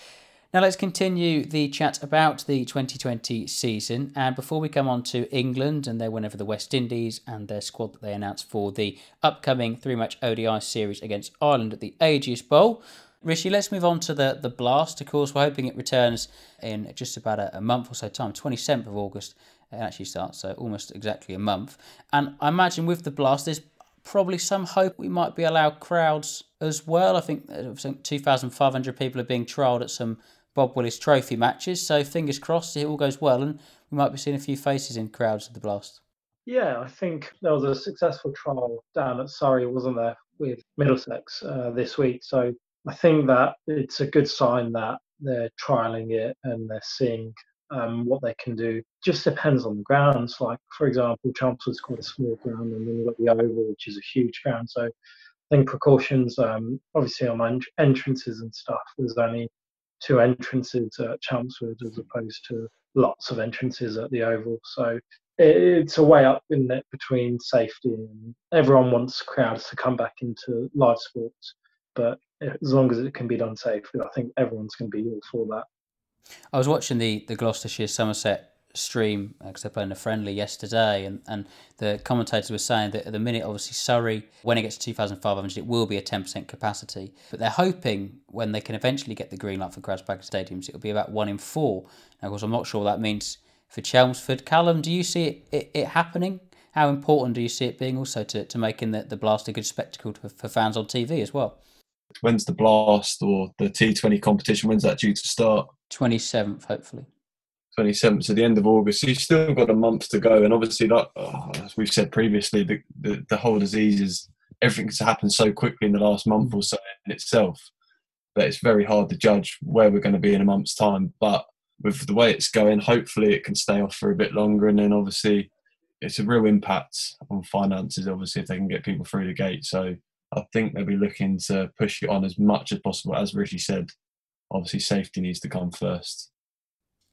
Now let's continue the chat about the 2020 season. And before we come on to England and their win over the West Indies and their squad that they announced for the upcoming three match ODI series against Ireland at the Ageas Bowl, Rishi, let's move on to the, the Blast. Of course, we're hoping it returns in just about a, a month or so time, 27th of August. It actually starts, so almost exactly a month. And I imagine with the Blast, there's probably some hope we might be allowed crowds as well. I think, uh, I think 2,500 people are being trialled at some Bob Willis Trophy matches. So fingers crossed it all goes well, and we might be seeing a few faces in crowds at the Blast. Yeah, I think there was a successful trial down at Surrey, wasn't there, with Middlesex uh, this week. So I think that it's a good sign that they're trialing it and they're seeing um, what they can do. Just depends on the grounds. Like, for example, Chelmsford's quite a small ground, and then you've got the Oval, which is a huge ground. So I think precautions, um, obviously on entrances and stuff, there's only two entrances at Chelmsford as opposed to lots of entrances at the Oval. So it's a way up in it between safety and everyone wants crowds to come back into live sports. But as long as it can be done safely, I think everyone's going to be all for that. I was watching the the Gloucestershire Somerset stream because they're playing a friendly yesterday, and, and the commentators were saying that at the minute, obviously Surrey, when it gets to 2,500, it will be a 10% capacity, but they're hoping when they can eventually get the green light for Grasback stadiums, it'll be about one in four. Now, of course, I'm not sure what that means for Chelmsford. Callum, do you see it, it, it happening? How important do you see it being also to, to making the, the Blast a good spectacle to, for fans on TV as well? When's the Blast or the T20 competition? When's that due to start? 27th, hopefully. 27th, so the end of August. So you've still got a month to go. And obviously, that, oh, as we've said previously, the, the, the whole disease is everything's happened so quickly in the last month or so in itself that it's very hard to judge where we're going to be in a month's time. But with the way it's going, hopefully it can stay off for a bit longer. And then obviously, it's a real impact on finances, obviously, if they can get people through the gate. So I think they'll be looking to push it on as much as possible. As Rishi said, obviously, safety needs to come first.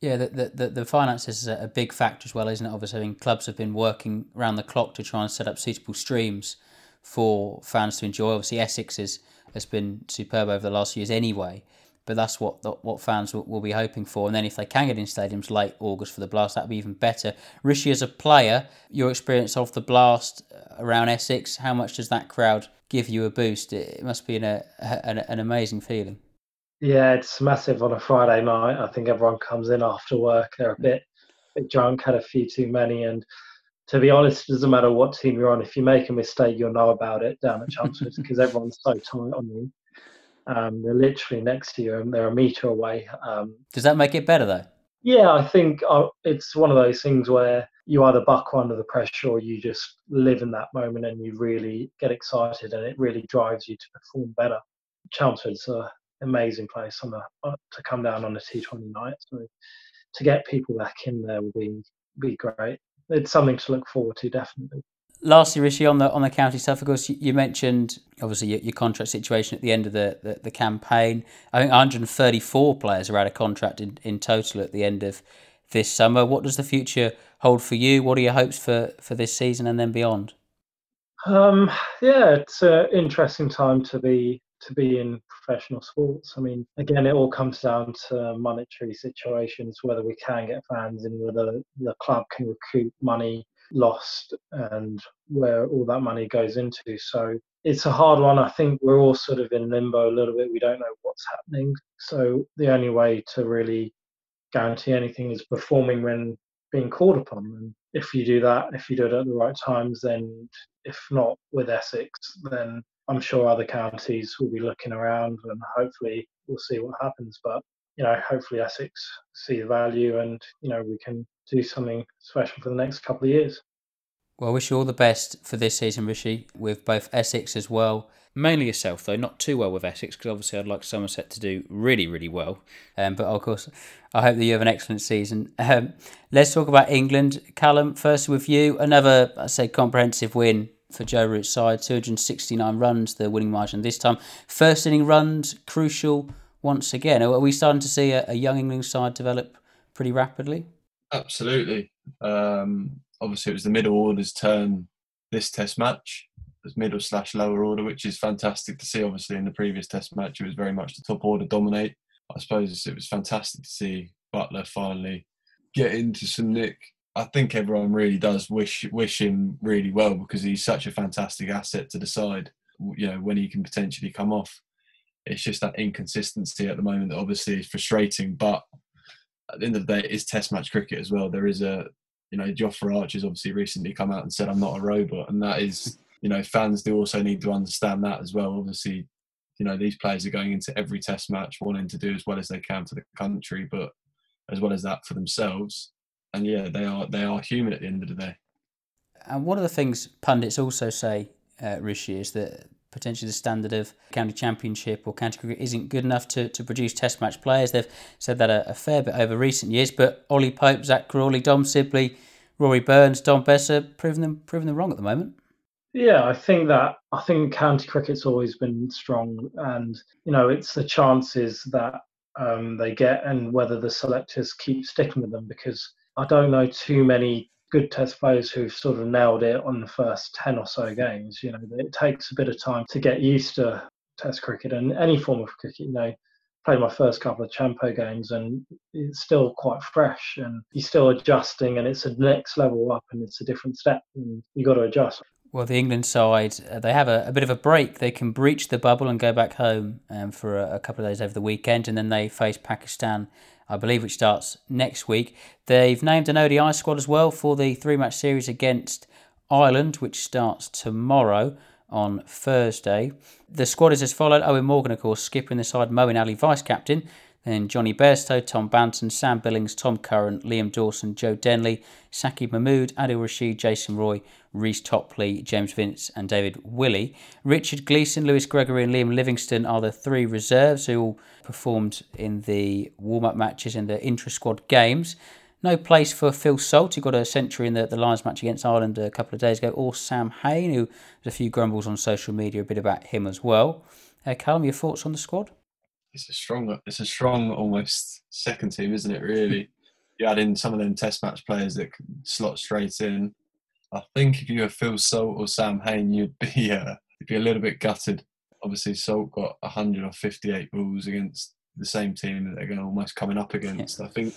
Yeah, the, the, the finances is a big factor as well, isn't it? Obviously, I mean, clubs have been working around the clock to try and set up suitable streams for fans to enjoy. Obviously, Essex is, has been superb over the last years anyway, but that's what what fans will, will, be hoping for. And then if they can get in stadiums late August for the Blast, that'd be even better. Rishi, as a player, your experience of the Blast uh, around Essex, how much does that crowd give you a boost? It must be an, a, an, an amazing feeling. Yeah, it's massive on a Friday night. I think everyone comes in after work. They're a bit, bit drunk, had a few too many, and to be honest, it doesn't matter what team you're on. If you make a mistake, you'll know about it down at Chelmsford because everyone's so tight on you. Um, they're literally next to you, and they're a meter away. Um, Does that make it better though? Yeah, I think uh, it's one of those things where you either buckle under the pressure or you just live in that moment and you really get excited, and it really drives you to perform better. Chelmsford's a amazing place on a, uh, to come down on a T20 night. So to get people back in there will be be great. It's something to look forward to, definitely. Lastly, Rishi, on the on the county stuff, of course, you, you mentioned obviously your, your, contract situation at the end of the, the, the, campaign. I think 134 players are out of contract in, in total at the end of this summer. What does the future hold for you? What are your hopes for, for this season and then beyond? Um, yeah, it's an interesting time to be to be in professional sports. I mean, again, it all comes down to monetary situations, whether we can get fans in, whether the club can recoup money lost and where all that money goes into. So it's a hard one. I think we're all sort of in limbo a little bit. We don't know what's happening. So the only way to really guarantee anything is performing when being called upon. And if you do that, if you do it at the right times, then if not with Essex, then I'm sure other counties will be looking around and hopefully we'll see what happens. But, you know, hopefully Essex see the value and, you know, we can do something special for the next couple of years. Well, I wish you all the best for this season, Rishi, with both Essex as well. Mainly yourself, though, not too well with Essex, because obviously I'd like Somerset to do really, really well. Um, but of course, I hope that you have an excellent season. Um, let's talk about England. Callum, first with you, another, I'd say, comprehensive win for Joe Root's side. 269 runs, the winning margin this time. First inning runs, crucial once again. Are we starting to see a, a young England side develop pretty rapidly? Absolutely. Um, obviously, it was the middle order's turn this test match. It middle slash lower order, which is fantastic to see. Obviously, in the previous test match, it was very much the top order dominate. I suppose it was fantastic to see Buttler finally get into some nick I think everyone really does wish wish him really well because he's such a fantastic asset to the side. You know when he can potentially come off. It's just that inconsistency at the moment that obviously is frustrating. But at the end of the day, it is Test match cricket as well. There is a you know Jofra Archer's obviously recently come out and said I'm not a robot, and that is you know fans do also need to understand that as well. Obviously, you know these players are going into every Test match wanting to do as well as they can for the country, but as well as that for themselves and yeah, they are they are human at the end of the day. And one of the things pundits also say, uh, Rishi, is that potentially the standard of county championship or county cricket isn't good enough to, to produce test match players. They've said that a, a fair bit over recent years, but Ollie Pope, Zak Crawley, Dom Sibley, Rory Burns, Dom Bessa, proving them proving them wrong at the moment. Yeah, I think that I think county cricket's always been strong, and you know it's the chances that um, they get and whether the selectors keep sticking with them because I don't know too many good test players who've sort of nailed it on the first 10 or so games. You know, it takes a bit of time to get used to test cricket and any form of cricket. You know, played my first couple of Champo games, and it's still quite fresh, and he's still adjusting, and it's a next level up, and it's a different step, and you got to adjust. Well, the England side, uh, they have a, a, bit of a break. They can breach the bubble and go back home um, for a, a, couple of days over the weekend, and then they face Pakistan, I believe, which starts next week. They've named an ODI squad as well for the three match series against Ireland, which starts tomorrow on Thursday. The squad is as followed Eoin Morgan, of course, skipper in the side, Moeen Ali, vice captain. Then Jonny Bairstow, Tom Banton, Sam Billings, Tom Curran, Liam Dawson, Joe Denley, Saqib Mahmood, Adil Rashid, Jason Roy, Reece Topley, James Vince, and David Willey. Richard Gleeson, Lewis Gregory, and Liam Livingstone are the three reserves who all performed in the warm up matches in the intra squad games. No place for Phil Salt, who got a century in the, the Lions match against Ireland a couple of days ago, or Sam Hain, who there's a few grumbles on social media a bit about him as well. Uh, Callum, your thoughts on the squad? It's a strong, it's a strong almost second team, isn't it? Really, [laughs] you add in some of them Test match players that can slot straight in. I think if you were Phil Salt or Sam Hain, you'd be [laughs] uh, you'd be a little bit gutted. Obviously, Salt got 158 balls against the same team that they're going to almost coming up against. I think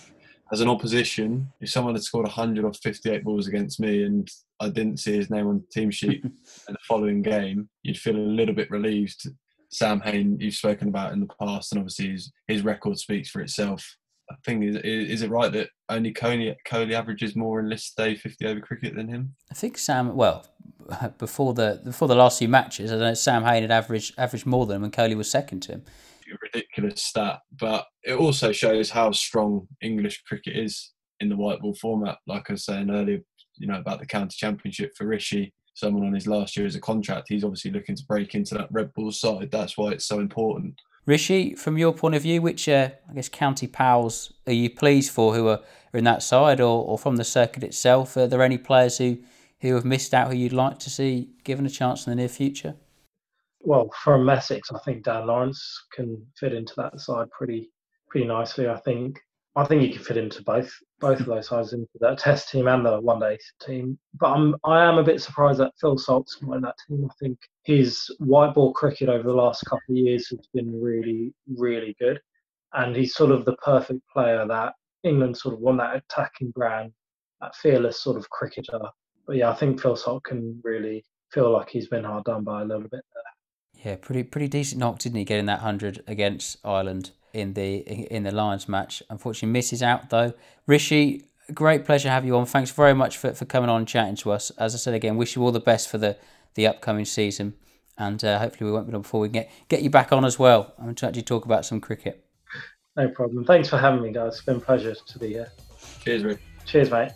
as an opposition, if someone had scored 100 or 58 balls against me and I didn't see his name on the team sheet [laughs] in the following game, you'd feel a little bit relieved. Sam Hain, you've spoken about in the past, and obviously his, his record speaks for itself. I think is, is it right that only Kohli, Kohli averages more in List A 50 over cricket than him? I think Sam. Well, before the before the last few matches, I know Sam Hain had averaged averaged more than him, and Kohli was second to him ridiculous stat, but it also shows how strong English cricket is in the white ball format. Like I was saying earlier, you know about the county championship for Rishi, someone on his last year as a contract. He's obviously looking to break into that red ball side. That's why it's so important. Rishi, from your point of view, which uh, I guess county pals are you pleased for who are, are in that side, or, or from the circuit itself? Are there any players who, who have missed out who you'd like to see given a chance in the near future? well, from Essex, I think Dan Lawrence can fit into that side pretty pretty nicely. I think I think he can fit into both both of those sides into that Test team and the One Day team. But I'm I am a bit surprised that Phil Salt's not in that team. I think his white ball cricket over the last couple of years has been really really good, and he's sort of the perfect player that England sort of want that attacking brand, that fearless sort of cricketer. But yeah, I think Phil Salt can really feel like he's been hard done by a little bit there. Yeah, pretty pretty decent knock, didn't he? Getting that hundred against Ireland in the in the Lions match. Unfortunately, misses out though. Rishi, great pleasure to have you on. Thanks very much for, for coming on and chatting to us. As I said again, wish you all the best for the the upcoming season, and uh, hopefully we won't be long before we can get get you back on as well. I'm to actually talk about some cricket. No problem. Thanks for having me, guys. It's been a pleasure to be here. Cheers, mate. Cheers, mate.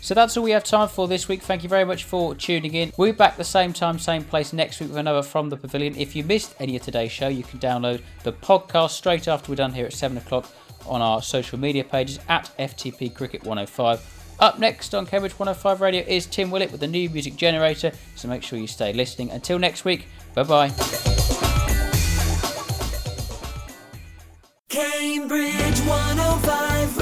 So that's all we have time for this week. Thank you very much for tuning in. We'll be back the same time, same place next week with another From the Pavilion. If you missed any of today's show, you can download the podcast straight after we're done here at 7 o'clock on our social media pages at FTP Cricket 105. Up next on Cambridge 105 Radio is Tim Willett with the new music generator, so make sure you stay listening. Until next week, bye bye. Cambridge 105